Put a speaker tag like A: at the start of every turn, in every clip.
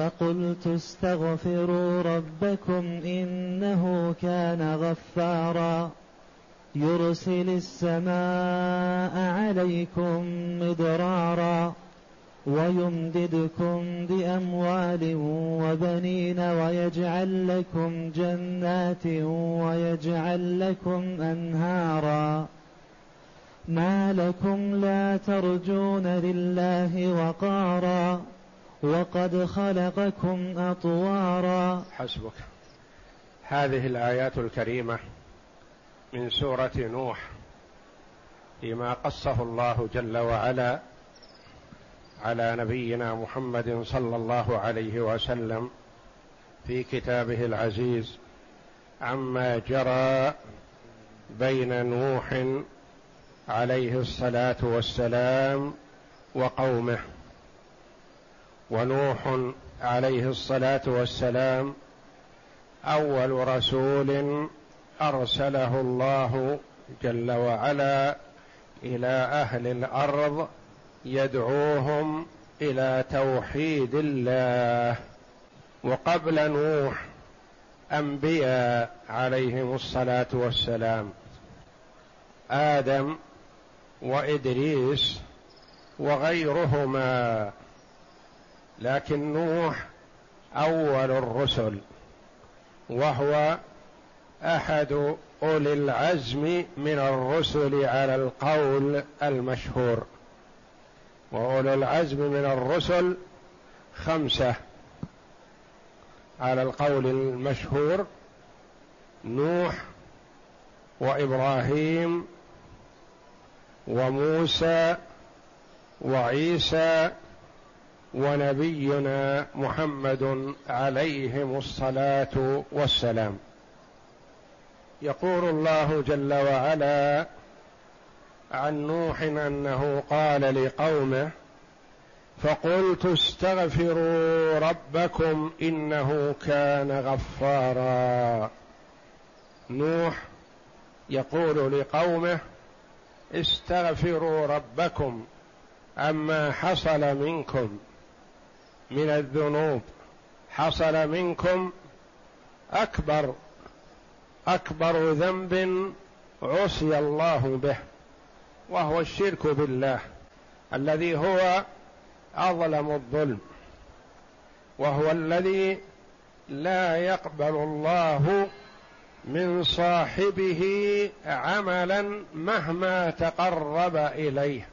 A: فقلت استغفروا ربكم إنه كان غفارا. يرسل السماء عليكم مدرارا ويمددكم بأموال وبنين ويجعل لكم جنات ويجعل لكم أنهارا. ما لكم لا ترجون لله وقارا. وقد خلقكم أطوارا.
B: حسبك. هذه الآيات الكريمة من سورة نوح فيما قصه الله جل وعلا على نبينا محمد صلى الله عليه وسلم في كتابه العزيز عما جرى بين نوح عليه الصلاة والسلام وقومه. ونوح عليه الصلاة والسلام أول رسول أرسله الله جل وعلا إلى أهل الأرض يدعوهم إلى توحيد الله. وقبل نوح أنبياء عليهم الصلاة والسلام آدم وإدريس وغيرهما لكن نوح أول الرسل وهو أحد أولي العزم من الرسل على القول المشهور. واولو العزم من الرسل خمسة على القول المشهور نوح وإبراهيم وموسى وعيسى ونبينا محمد عليهم الصلاة والسلام. يقول الله جل وعلا عن نوح أنه قال لقومه فقلت استغفروا ربكم إنه كان غفارا. نوح يقول لقومه استغفروا ربكم عما حصل منكم. من الذنوب. حصل منكم أكبر أكبر ذنب عصي الله به وهو الشرك بالله الذي هو أظلم الظلم وهو الذي لا يقبل الله من صاحبه عملا مهما تقرب إليه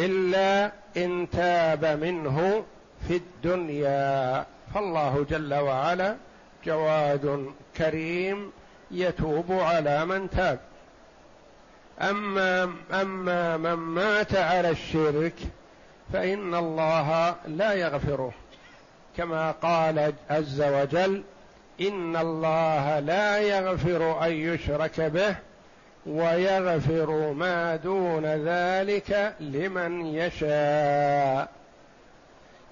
B: إلا إن تاب منه في الدنيا. فالله جل وعلا جواد كريم يتوب على من تاب. أما أما من مات على الشرك فإن الله لا يغفره. كما قال عز وجل إن الله لا يغفر أن يشرك به ويغفر ما دون ذلك لمن يشاء.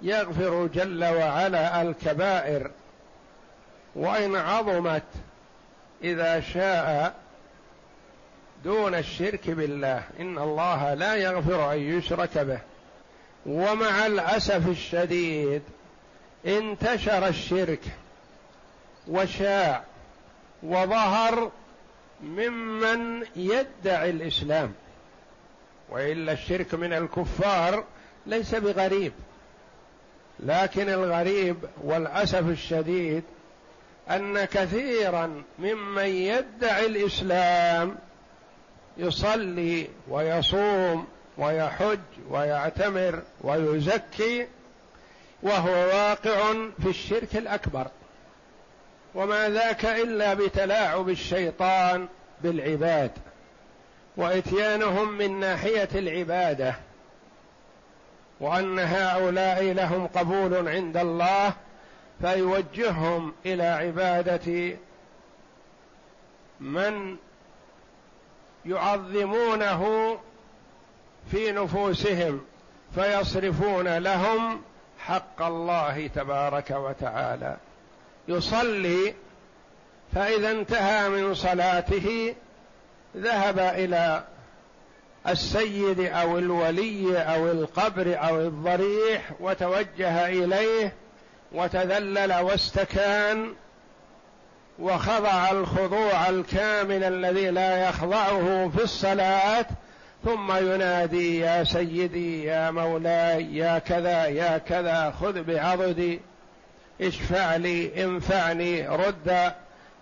B: يغفر جل وعلا الكبائر. وإن عظمت إذا شاء دون الشرك بالله إن الله لا يغفر أن يشرك به. ومع الأسف الشديد انتشر الشرك وشاع وظهر ممن يدعي الإسلام. وإلا الشرك من الكفار ليس بغريب. لكن الغريب والأسف الشديد أن كثيرا ممن يدعي الإسلام يصلي ويصوم ويحج ويعتمر ويزكي وهو واقع في الشرك الأكبر. وما ذاك إلا بتلاعب الشيطان بالعباد وإتيانهم من ناحية العبادة. وأن هؤلاء لهم قبول عند الله فيوجههم إلى عبادة من يعظمونه في نفوسهم فيصرفون لهم حق الله تبارك وتعالى. يصلي فإذا انتهى من صلاته ذهب إلى السيد أو الولي أو القبر أو الضريح وتوجه إليه وتذلل واستكان وخضع الخضوع الكامل الذي لا يخضعه في الصلاة ثم ينادي يا سيدي يا مولاي يا كذا يا كذا خذ بعضدي اشفع لي انفعني رد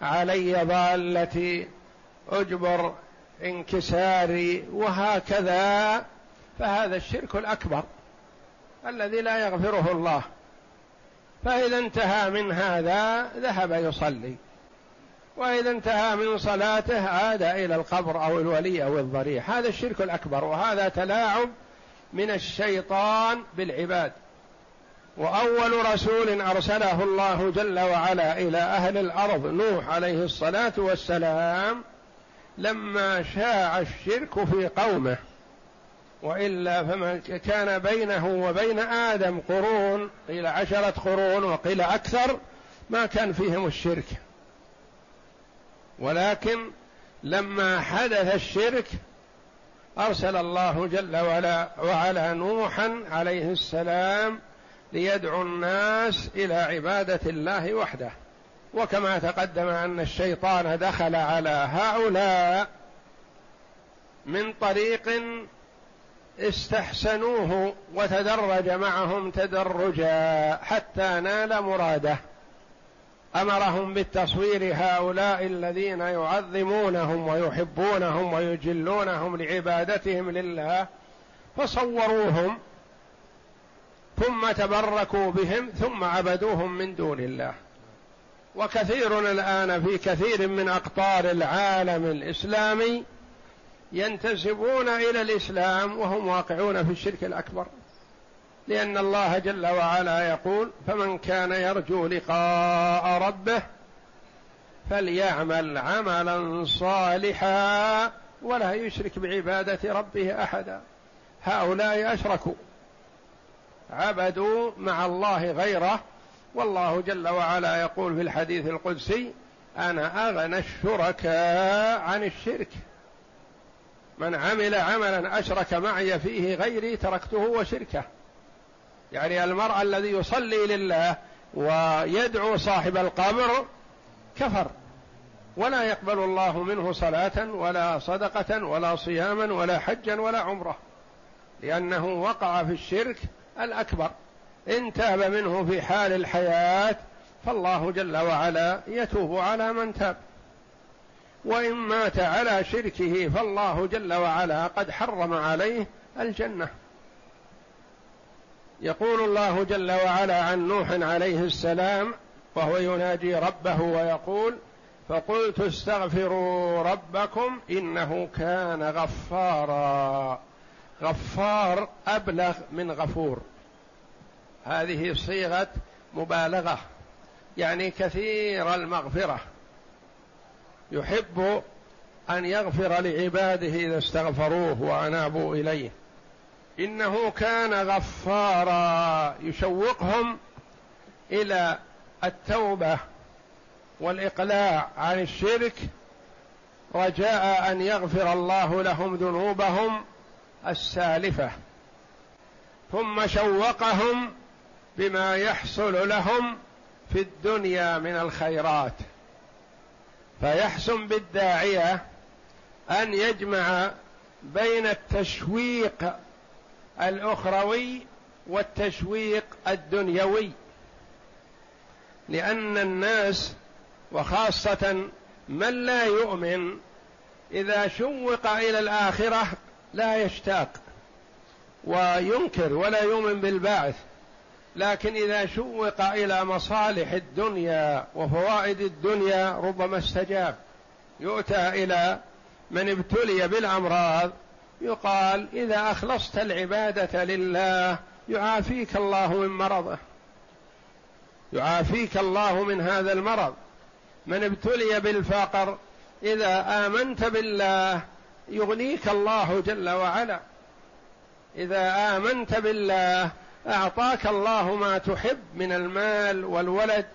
B: علي ضالتي اجبر انكساري وهكذا فهذا الشرك الأكبر الذي لا يغفره الله. فإذا انتهى من هذا ذهب يصلي. وإذا انتهى من صلاته عاد إلى القبر أو الولي أو الضريح. هذا الشرك الأكبر وهذا تلاعب من الشيطان بالعباد. وأول رسول أرسله الله جل وعلا إلى أهل الأرض نوح عليه الصلاة والسلام لما شاع الشرك في قومه وإلا فما كان بينه وبين آدم قرون قيل عشرة قرون وقيل أكثر ما كان فيهم الشرك. ولكن لما حدث الشرك أرسل الله جل وعلا وعلى نوحا عليه السلام ليدعو الناس إلى عبادة الله وحده. وكما تقدم أن الشيطان دخل على هؤلاء من طريق استحسنوه وتدرج معهم تدرجا حتى نال مراده. أمرهم بالتصوير هؤلاء الذين يعظمونهم ويحبونهم ويجلونهم لعبادتهم لله فصوروهم ثم تبركوا بهم ثم عبدوهم من دون الله. وكثير الآن في كثير من أقطار العالم الإسلامي ينتسبون إلى الإسلام وهم واقعون في الشرك الأكبر. لأن الله جل وعلا يقول فمن كان يرجو لقاء ربه فليعمل عملا صالحا ولا يشرك بعبادة ربه أحدا. هؤلاء أشركوا عبدوا مع الله غيره والله جل وعلا يقول في الحديث القدسي أنا أغنى الشركاء عن الشرك. من عمل عملا أشرك معي فيه غيري تركته وشركه. يعني المرء الذي يصلي لله ويدعو صاحب القبر كفر. ولا يقبل الله منه صلاة ولا صدقة ولا صياما ولا حجا ولا عمرة. لأنه وقع في الشرك الأكبر. إن تاب منه في حال الحياة فالله جل وعلا يتوب على من تاب. وإن مات على شركه فالله جل وعلا قد حرم عليه الجنة. يقول الله جل وعلا عن نوح عليه السلام وهو يناجي ربه ويقول فقلت استغفروا ربكم إنه كان غفارا. غفار أبلغ من غفور. هذه صيغة مبالغة يعني كثير المغفرة. يحب أن يغفر لعباده إذا استغفروه وأنابوا إليه. إنه كان غفارا يشوقهم إلى التوبة والإقلاع عن الشرك. رجاء أن يغفر الله لهم ذنوبهم السالفة. ثم شوقهم بما يحصل لهم في الدنيا من الخيرات. فيحسن بالداعية أن يجمع بين التشويق الأخروي والتشويق الدنيوي. لأن الناس وخاصة من لا يؤمن إذا شوق إلى الآخرة لا يشتاق وينكر ولا يؤمن بالبعث لكن إذا شوق إلى مصالح الدنيا وفوائد الدنيا ربما استجاب. يؤتى إلى من ابتلي بالأمراض يقال إذا أخلصت العبادة لله يعافيك الله من مرضه. يعافيك الله من هذا المرض. من ابتلي بالفقر إذا آمنت بالله يغنيك الله جل وعلا. إذا آمنت بالله أعطاك الله ما تحب من المال والولد.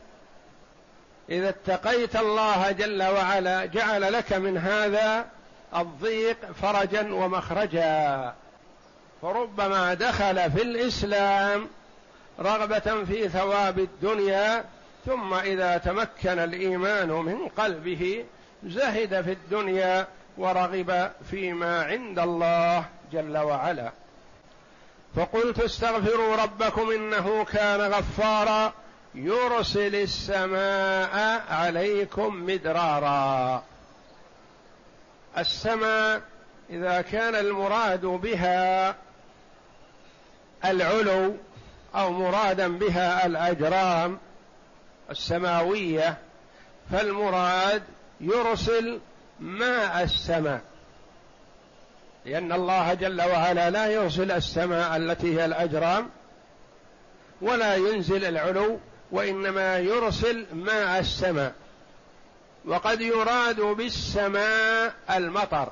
B: إذا اتقيت الله جل وعلا جعل لك من هذا الضيق فرجا ومخرجا. فربما دخل في الإسلام رغبة في ثواب الدنيا ثم إذا تمكن الإيمان من قلبه زهد في الدنيا ورغب فيما عند الله جل وعلا. فقلت استغفروا ربكم إنه كان غفارا يرسل السماء عليكم مدرارا. السماء إذا كان المراد بها العلو أو مرادا بها الأجرام السماوية فالمراد يرسل ماء السماء. لأن الله جل وعلا لا يرسل السماء التي هي الأجرام ولا ينزل العلو وإنما يرسل ماء السماء وقد يراد بالسماء المطر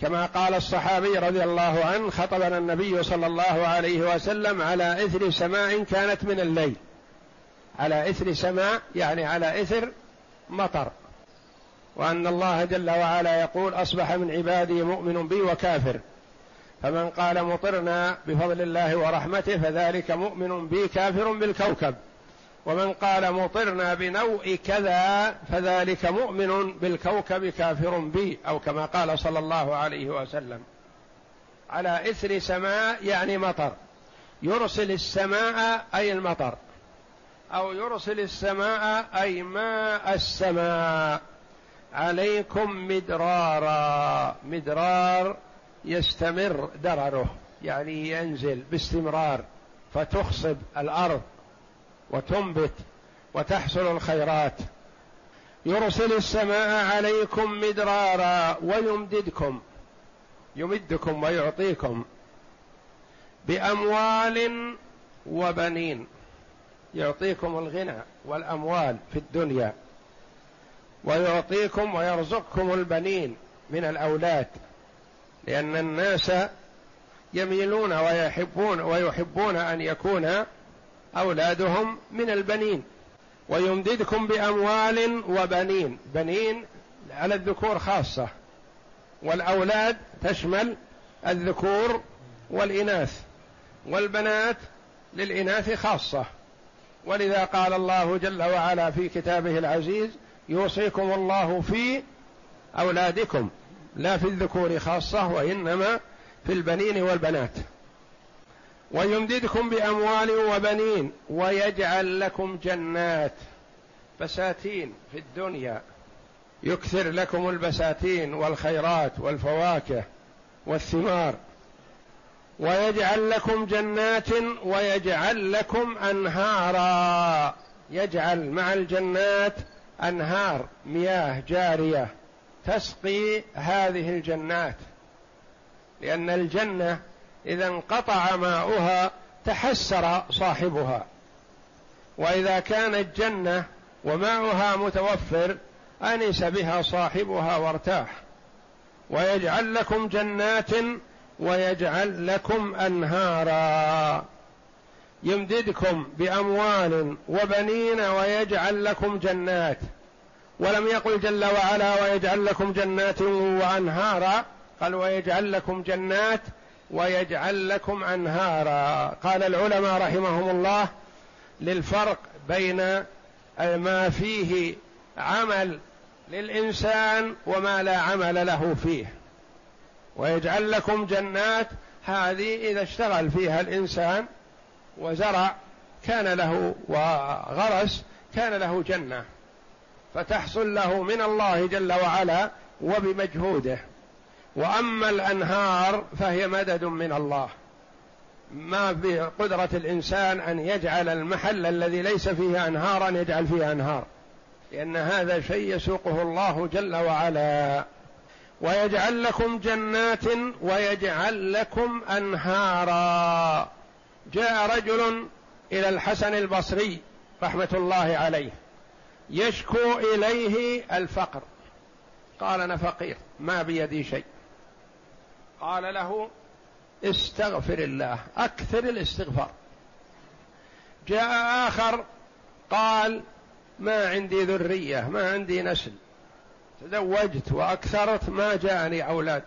B: كما قال الصحابي رضي الله عنه خطبنا النبي صلى الله عليه وسلم على إثر سماء كانت من الليل. على إثر سماء يعني على إثر مطر. وأن الله جل وعلا يقول أصبح من عبادي مؤمن بي وكافر. فمن قال مطرنا بفضل الله ورحمته فذلك مؤمن بي كافر بالكوكب. ومن قال مطرنا بنوء كذا فذلك مؤمن بالكوكب كافر بي أو كما قال صلى الله عليه وسلم. على إثر سماء يعني مطر. يرسل السماء أي المطر. أو يرسل السماء أي ماء السماء. عليكم مدرارا. مدرار يستمر درره. يعني ينزل باستمرار. فتخصب الأرض وتنبت وتحصل الخيرات. يرسل السماء عليكم مدرارا ويمددكم. يمدكم ويعطيكم. بأموال وبنين. يعطيكم الغنى والأموال في الدنيا. ويعطيكم ويرزقكم البنين من الأولاد لأن الناس يميلون ويحبون ويحبون أن يكون أولادهم من البنين ويمددكم بأموال وبنين. بنين على الذكور خاصة والأولاد تشمل الذكور والإناث والبنات للإناث خاصة. ولذا قال الله جل وعلا في كتابه العزيز يوصيكم الله في أولادكم لا في الذكور خاصة وإنما في البنين والبنات. ويمددكم بأموال وبنين ويجعل لكم جنات بساتين في الدنيا. يكثر لكم البساتين والخيرات والفواكه والثمار. ويجعل لكم جنات ويجعل لكم أنهارا. يجعل مع الجنات أنهار مياه جارية تسقي هذه الجنات لأن الجنة إذا انقطع ماؤها تحسر صاحبها. وإذا كانت جنه وماؤها متوفر أنس بها صاحبها وارتاح. ويجعل لكم جنات ويجعل لكم أنهارا. يمددكم بأموال وبنين ويجعل لكم جنات. ولم يقل جل وعلا ويجعل لكم جنات وأنهارا قال ويجعل لكم جنات ويجعل لكم أنهارا. قال العلماء رحمهم الله للفرق بين ما فيه عمل للإنسان وما لا عمل له فيه. ويجعل لكم جنات هذه إذا اشتغل فيها الإنسان وزرع كان له وغرس كان له جنة فتحصل له من الله جل وعلا وبمجهوده. وأما الأنهار فهي مدد من الله. ما بقدره الإنسان أن يجعل المحل الذي ليس فيه انهارا يجعل فيه أنهار لأن هذا شيء يسوقه الله جل وعلا. ويجعل لكم جنات ويجعل لكم أنهارا. جاء رجل إلى الحسن البصري رحمة الله عليه يشكو إليه الفقر. قال أنا فقير ما بيدي شيء. قال له استغفر الله أكثر الاستغفار. جاء آخر قال ما عندي ذرية ما عندي نسل. تزوجت وأكثرت ما جاءني أولاد.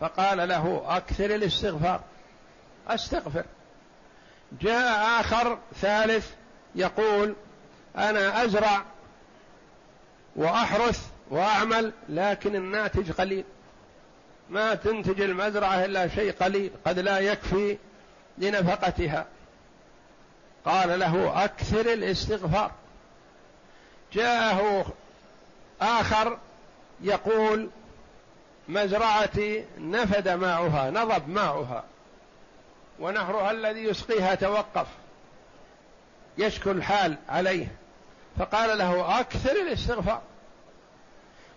B: فقال له أكثر الاستغفار. أستغفر. جاء آخر ثالث يقول أنا أزرع وأحرث وأعمل لكن الناتج قليل. ما تنتج المزرعة إلا شيء قليل قد لا يكفي لنفقتها. قال له أكثر الاستغفار. جاءه آخر يقول مزرعتي نفد ماؤها نضب ماؤها. ونهرها الذي يسقيها توقف. يشكو الحال عليه. فقال له أكثر الاستغفار.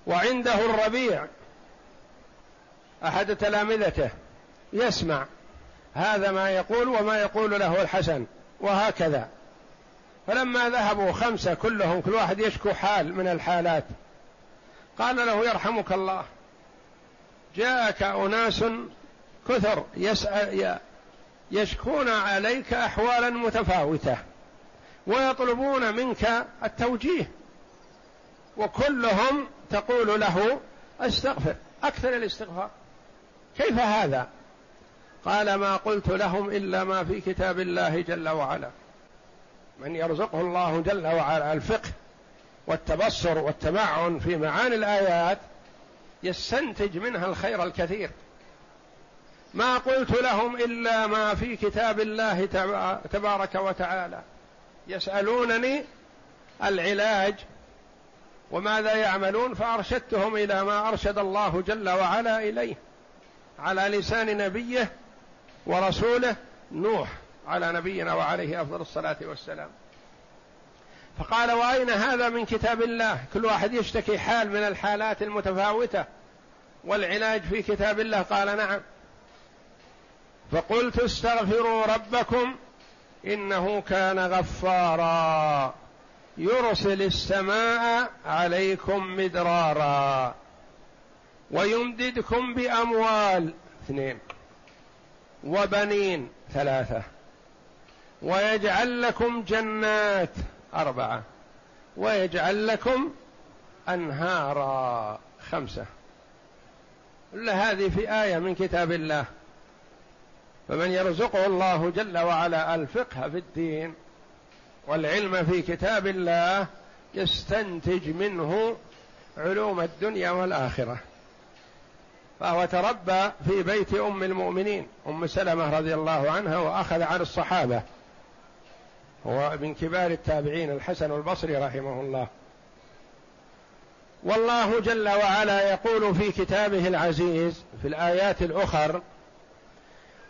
B: وعنده الربيع. أحد تلامذته. يسمع هذا ما يقول وما يقول له الحسن. وهكذا. فلما ذهبوا خمسة كلهم كل واحد يشكو حال من الحالات. قال له يرحمك الله. جاءك أناس كثر يسأل يشكون عليك أحوالا متفاوتة ويطلبون منك التوجيه وكلهم تقول له استغفر أكثر الاستغفار. كيف هذا؟ قال ما قلت لهم إلا ما في كتاب الله جل وعلا. من يرزقه الله جل وعلا الفقه والتبصر والتمعن في معاني الآيات يستنتج منها الخير الكثير. ما قلت لهم إلا ما في كتاب الله تبارك وتعالى. يسألونني العلاج وماذا يعملون فأرشدتهم إلى ما أرشد الله جل وعلا إليه. على لسان نبيه ورسوله نوح على نبينا وعليه أفضل الصلاة والسلام. فقال وأين هذا من كتاب الله؟ كل واحد يشتكي حال من الحالات المتفاوتة. والعلاج في كتاب الله؟ قال نعم. فقلت استغفروا ربكم إنه كان غفارا. يرسل السماء عليكم مدرارا. ويمددكم بأموال. اثنين. وبنين. ثلاثة. ويجعل لكم جنات. أربعة. ويجعل لكم أنهارا. خمسة. هذه في آية من كتاب الله. فمن يرزقه الله جل وعلا الفقه في الدين والعلم في كتاب الله يستنتج منه علوم الدنيا والآخرة. فهو تربى في بيت أم المؤمنين. أم سلمة رضي الله عنها وأخذ عن الصحابة. هو من كبار التابعين الحسن البصري رحمه الله. والله جل وعلا يقول في كتابه العزيز في الآيات الأخر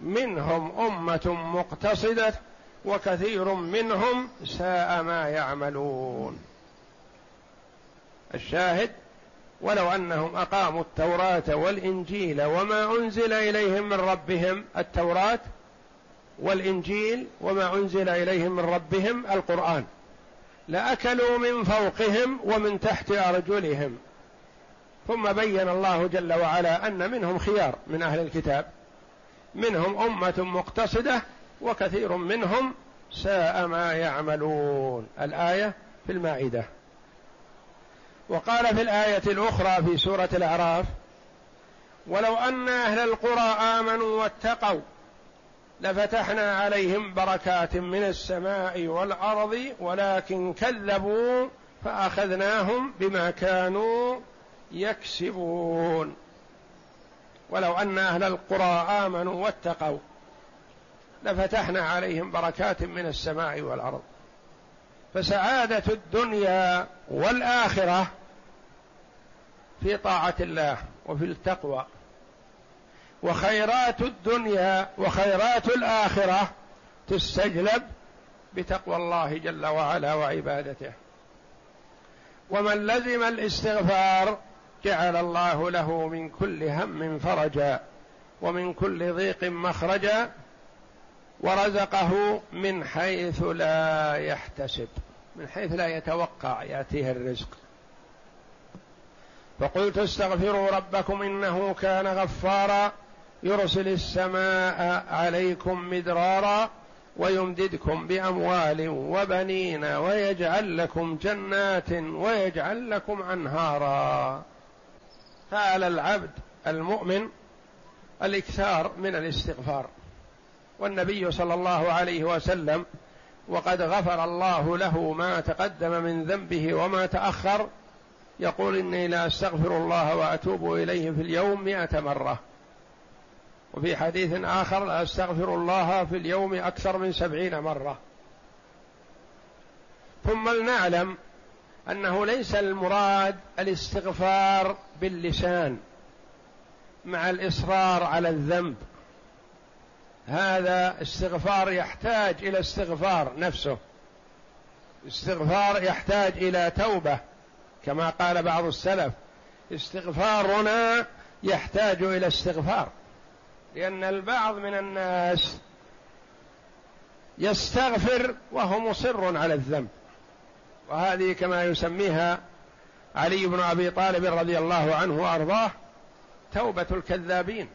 B: منهم أمة مقتصدة وكثير منهم ساء ما يعملون. الشاهد ولو أنهم أقاموا التوراة والإنجيل وما أنزل إليهم من ربهم التوراة والإنجيل وما أنزل إليهم من ربهم القرآن. لأكلوا من فوقهم ومن تحت أرجلهم. ثم بين الله جل وعلا أن منهم خيار من أهل الكتاب. منهم أمة مقتصدة وكثير منهم ساء ما يعملون. الآية في المائدة. وقال في الآية الأخرى في سورة الأعراف ولو أن أهل القرى آمنوا واتقوا لفتحنا عليهم بركات من السماء والأرض ولكن كذبوا فأخذناهم بما كانوا يكسبون. ولو أن أهل القرى آمنوا واتقوا لفتحنا عليهم بركات من السماء والأرض. فسعادة الدنيا والآخرة في طاعة الله وفي التقوى. وخيرات الدنيا وخيرات الآخرة تستجلب بتقوى الله جل وعلا وعبادته. ومن لزم الاستغفار جعل الله له من كل هم فرجا ومن كل ضيق مخرجا ورزقه من حيث لا يحتسب من حيث لا يتوقع يأتيه الرزق. فقلت استغفروا ربكم إنه كان غفارا يرسل السماء عليكم مدرارا ويمددكم بأموال وبنين ويجعل لكم جنات ويجعل لكم أنهارا. فعلى العبد المؤمن الإكثار من الاستغفار. والنبي صلى الله عليه وسلم وقد غفر الله له ما تقدم من ذنبه وما تأخر يقول إني لا أستغفر الله وأتوب إليه في اليوم مائه مرة. وفي حديث آخر لا أستغفر الله في اليوم أكثر من سبعين مرة. ثم لنعلم أنه ليس المراد الاستغفار باللسان مع الإصرار على الذنب. هذا استغفار يحتاج إلى استغفار نفسه. استغفار يحتاج إلى توبة كما قال بعض السلف. استغفارنا يحتاج إلى استغفار لأن البعض من الناس يستغفر وهو مصر على الذنب. وهذه كما يسميها علي بن أبي طالب رضي الله عنه وأرضاه توبة الكذابين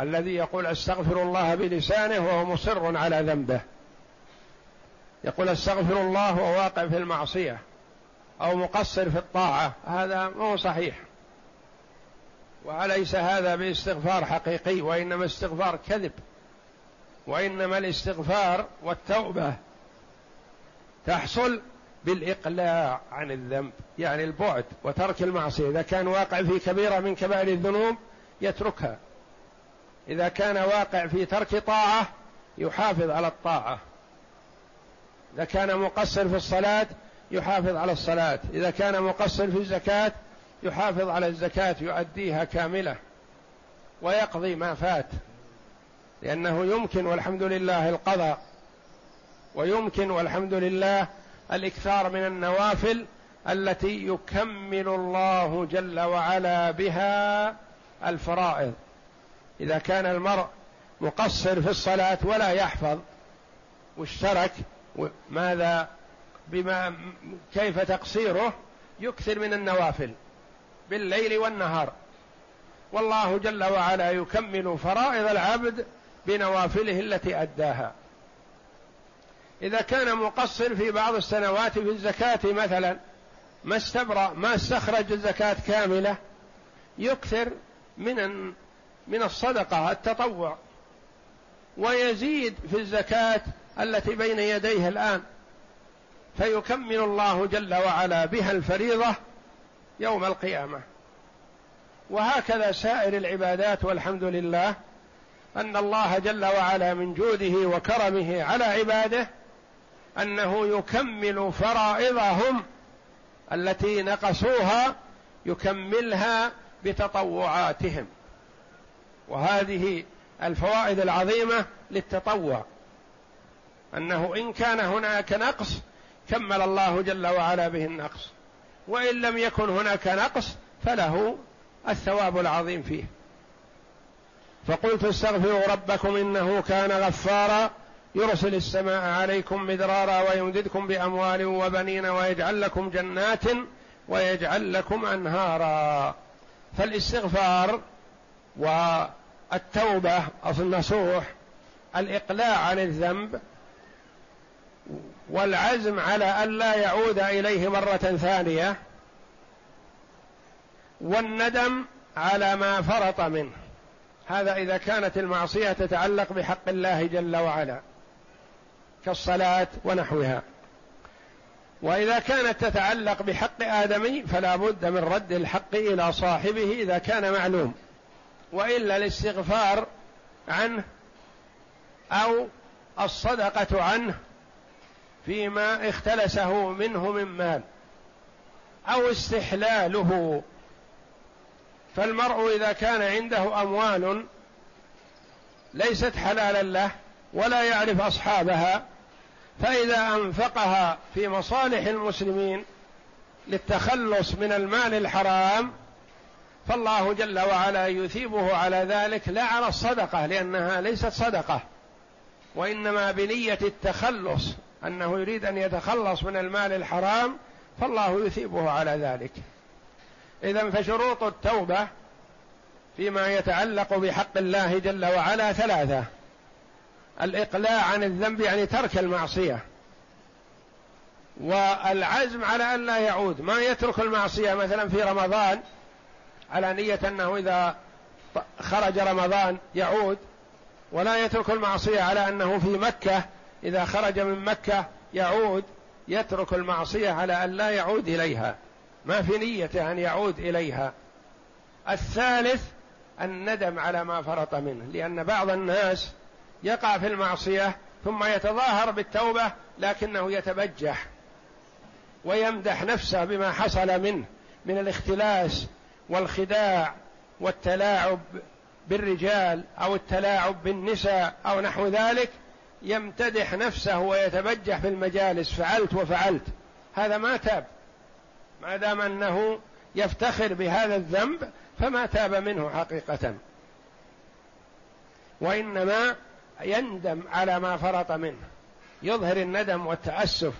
B: الذي يقول أستغفر الله بلسانه وهو مصر على ذنبه. يقول أستغفر الله وهو واقع في المعصية أو مقصر في الطاعة هذا مو صحيح. وليس هذا باستغفار حقيقي؟ وإنما استغفار كذب. وإنما الاستغفار والتوبة. تحصل بالإقلاع عن الذنب يعني البعد وترك المعصية. إذا كان واقع في كبيرة من كبائر الذنوب يتركها. إذا كان واقع في ترك طاعة يحافظ على الطاعة. إذا كان مقصر في الصلاة يحافظ على الصلاة. إذا كان مقصر في الزكاة يحافظ على الزكاة يؤديها كاملة. ويقضي ما فات. لأنه يمكن والحمد لله القضاء. ويمكن والحمد لله الإكثار من النوافل التي يكمل الله جل وعلا بها الفرائض. إذا كان المرء مقصر في الصلاة ولا يحفظ واشترك ماذا بما كيف تقصيره؟ يكثر من النوافل بالليل والنهار. والله جل وعلا يكمل فرائض العبد بنوافله التي أداها. إذا كان مقصر في بعض السنوات في الزكاة مثلا ما استبرأ ما استخرج الزكاة كاملة يكثر من من الصدقة التطوع. ويزيد في الزكاة التي بين يديه الآن. فيكمل الله جل وعلا بها الفريضة يوم القيامة. وهكذا سائر العبادات والحمد لله أن الله جل وعلا من جوده وكرمه على عباده أنه يكمل فرائضهم التي نقصوها يكملها بتطوعاتهم. وهذه الفوائد العظيمة للتطوع. أنه إن كان هناك نقص كمل الله جل وعلا به النقص. وإن لم يكن هناك نقص فله الثواب العظيم فيه. فقلت استغفروا ربكم إنه كان غفارا يرسل السماء عليكم مدرارا ويمددكم بأموال وبنين ويجعل لكم جنات ويجعل لكم أنهارا. فالاستغفار والتوبة النصوح الإقلاع عن الذنب والعزم على الا يعود إليه مرة ثانية والندم على ما فرط منه. هذا إذا كانت المعصية تتعلق بحق الله جل وعلا. كالصلاة ونحوها. وإذا كانت تتعلق بحق آدمي فلا بد من رد الحق إلى صاحبه إذا كان معلوم. وإلا الاستغفار عنه أو الصدقة عنه فيما اختلسه منه من مال أو استحلاله. فالمرء إذا كان عنده أموال ليست حلالا له ولا يعرف أصحابها فإذا أنفقها في مصالح المسلمين للتخلص من المال الحرام فالله جل وعلا يثيبه على ذلك لا على الصدقة لأنها ليست صدقة وإنما بنية التخلص أنه يريد أن يتخلص من المال الحرام فالله يثيبه على ذلك. اذا فشروط التوبة فيما يتعلق بحق الله جل وعلا ثلاثة. الإقلاع عن الذنب يعني ترك المعصية. والعزم على أن لا يعود. ما يترك المعصية مثلا في رمضان على نية أنه إذا خرج رمضان يعود. ولا يترك المعصية على أنه في مكة إذا خرج من مكة يعود. يترك المعصية على أن لا يعود إليها. ما في نيته أن يعود إليها. الثالث الندم على ما فرط منه. لأن بعض الناس يقع في المعصية ثم يتظاهر بالتوبة لكنه يتبجح ويمدح نفسه بما حصل منه من الاختلاس والخداع والتلاعب بالرجال أو التلاعب بالنساء أو نحو ذلك يمتدح نفسه ويتبجح في المجالس فعلت وفعلت. هذا ما تاب. ما دام أنه يفتخر بهذا الذنب فما تاب منه حقيقة. وإنما يندم على ما فرط منه يظهر الندم والتأسف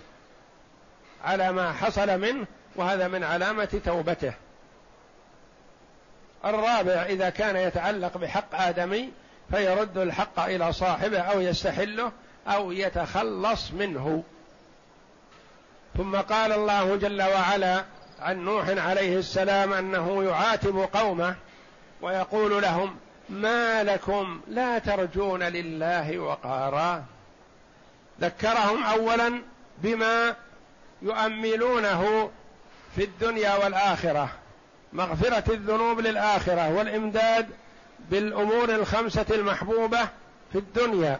B: على ما حصل منه وهذا من علامة توبته. الرابع إذا كان يتعلق بحق آدمي فيرد الحق إلى صاحبه أو يستحله أو يتخلص منه. ثم قال الله جل وعلا عن نوح عليه السلام أنه يعاتب قومه ويقول لهم ما لكم لا ترجون لله وقارا. ذكرهم اولا بما يؤملونه في الدنيا والآخرة. مغفرة الذنوب للآخرة والإمداد بالأمور الخمسة المحبوبة في الدنيا.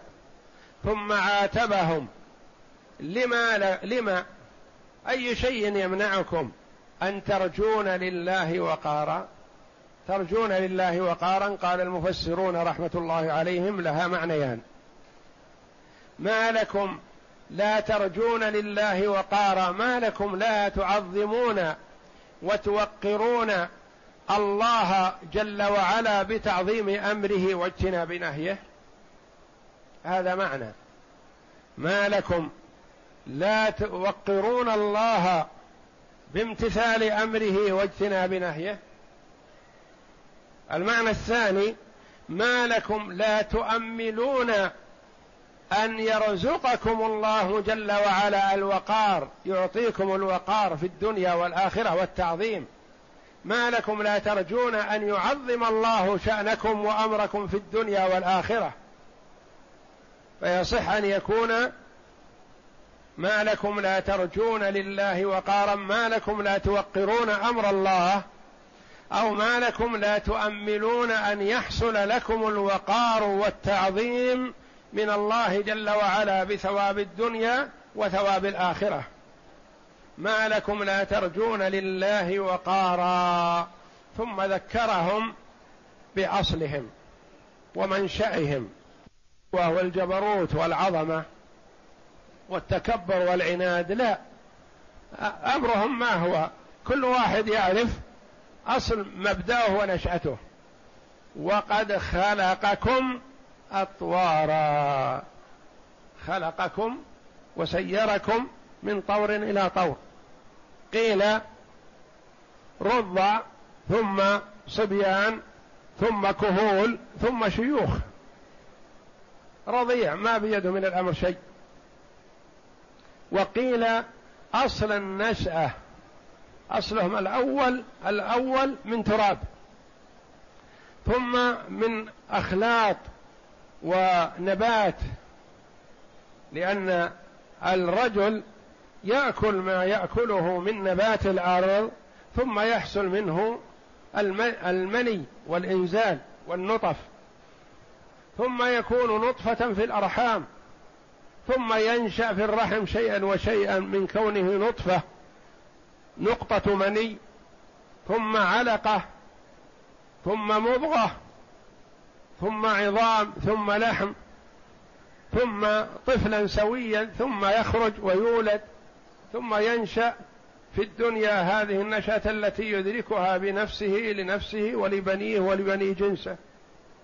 B: ثم عاتبهم. لما لما؟ أي شيء يمنعكم أن ترجون لله وقارا؟ ترجون لله وقارا قال المفسرون رحمة الله عليهم لها معنيان. ما لكم لا ترجون لله وقارا ما لكم لا تعظمون وتوقرون الله جل وعلا بتعظيم أمره واجتناب نهيه؟ هذا معنى. ما لكم لا توقرون الله بامتثال أمره واجتناب نهيه؟ المعنى الثاني ما لكم لا تؤملون أن يرزقكم الله جل وعلا الوقار يعطيكم الوقار في الدنيا والآخرة والتعظيم. ما لكم لا ترجون أن يعظم الله شأنكم وأمركم في الدنيا والآخرة. فيصح أن يكون ما لكم لا ترجون لله وقارا ما لكم لا توقرون أمر الله أو ما لكم لا تؤملون أن يحصل لكم الوقار والتعظيم من الله جل وعلا بثواب الدنيا وثواب الآخرة. ما لكم لا ترجون لله وقارا. ثم ذكرهم بأصلهم ومنشأهم وهو الجبروت والعظمة والتكبر والعناد. لا أمرهم ما هو؟ كل واحد يعرف أصل مبدأه ونشأته. وقد خلقكم أطوارا. خلقكم وسيركم من طور إلى طور. قيل رضع ثم صبيان ثم كهول ثم شيوخ. رضيع ما بيده من الأمر شيء. وقيل أصل النشأة أصلهم الأول الأول من تراب. ثم من أخلاط ونبات لأن الرجل يأكل ما يأكله من نبات الأرض ثم يحصل منه المني والإنزال والنطف. ثم يكون نطفة في الأرحام ثم ينشأ في الرحم شيئا وشيئا من كونه نطفة. نقطة مني ثم علقة ثم مضغة ثم عظام ثم لحم ثم طفلا سويا ثم يخرج ويولد ثم ينشأ في الدنيا هذه النشأة التي يدركها بنفسه لنفسه ولبنيه ولبني جنسه.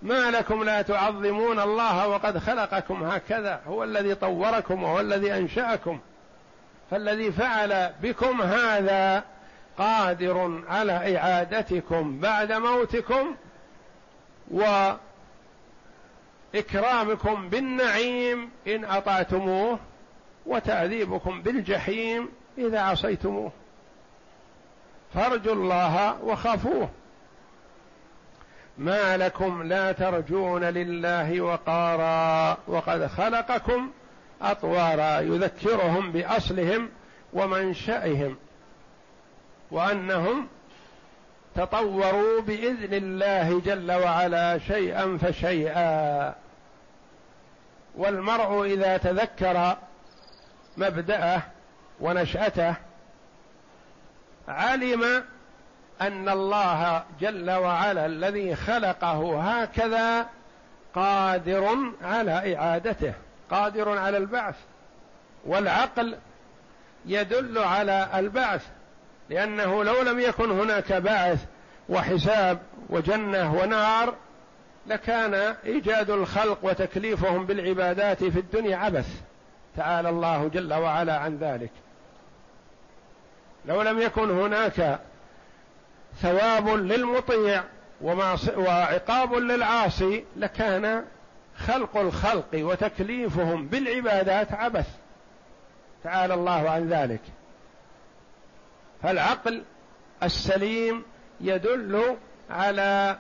B: ما لكم لا تعظمون الله وقد خلقكم هكذا هو الذي طوركم وهو الذي أنشأكم. فالذي فعل بكم هذا قادر على إعادتكم بعد موتكم وإكرامكم بالنعيم إن أطعتموه وتعذيبكم بالجحيم إذا عصيتموه. فارجوا الله وخافوه. ما لكم لا ترجون لله وقارا. وقد خلقكم اطوارا يذكرهم بأصلهم ومنشئهم وأنهم تطوروا بإذن الله جل وعلا شيئا فشيئا. والمرء إذا تذكر مبدأه ونشأته علم أن الله جل وعلا الذي خلقه هكذا قادر على إعادته. قادر على البعث والعقل يدل على البعث لأنه لو لم يكن هناك بعث وحساب وجنة ونار لكان إيجاد الخلق وتكليفهم بالعبادات في الدنيا عبث. تعالى الله جل وعلا عن ذلك. لو لم يكن هناك ثواب للمطيع وعقاب للعاصي لكان خلق الخلق وتكليفهم بالعبادات عبث. تعالى الله عن ذلك. فالعقل السليم يدل على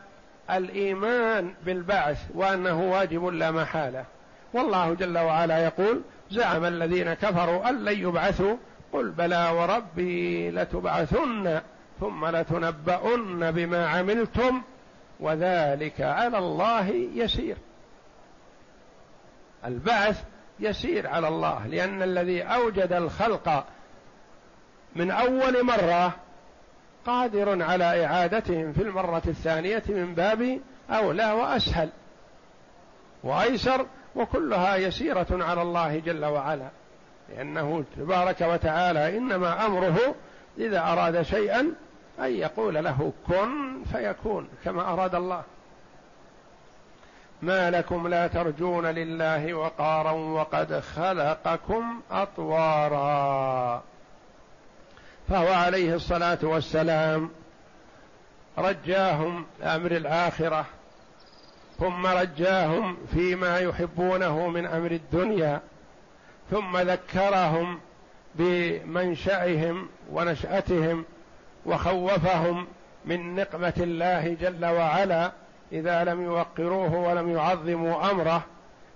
B: الإيمان بالبعث وأنه واجب لا محالة. والله جل وعلا يقول زعم الذين كفروا أن لن يبعثوا. قل بلى وربي لتبعثن ثم لتنبؤن بما عملتم. وذلك على الله يسير. البعث يسير على الله لأن الذي أوجد الخلق من أول مرة قادر على إعادتهم في المرة الثانية من باب أولى وأسهل. وأيسر وكلها يسيرة على الله جل وعلا لأنه تبارك وتعالى إنما أمره إذا أراد شيئا أن يقول له كن فيكون كما أراد الله. ما لكم لا ترجون لله وقارا وقد خلقكم أطوارا. فهو عليه الصلاة والسلام رجاهم أمر الآخرة ثم رجاهم فيما يحبونه من أمر الدنيا ثم ذكرهم بمنشأهم ونشأتهم وخوفهم من نقمة الله جل وعلا. إذا لم يوقروه ولم يعظموا أمره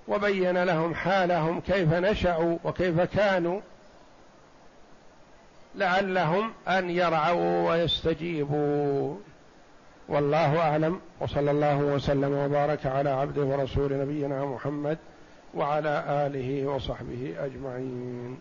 B: وبين لهم حالهم كيف نشأوا وكيف كانوا لعلهم أن يرعوا ويستجيبوا. والله أعلم. وصلى الله وسلم وبارك على عبده ورسول نبينا محمد وعلى آله وصحبه أجمعين.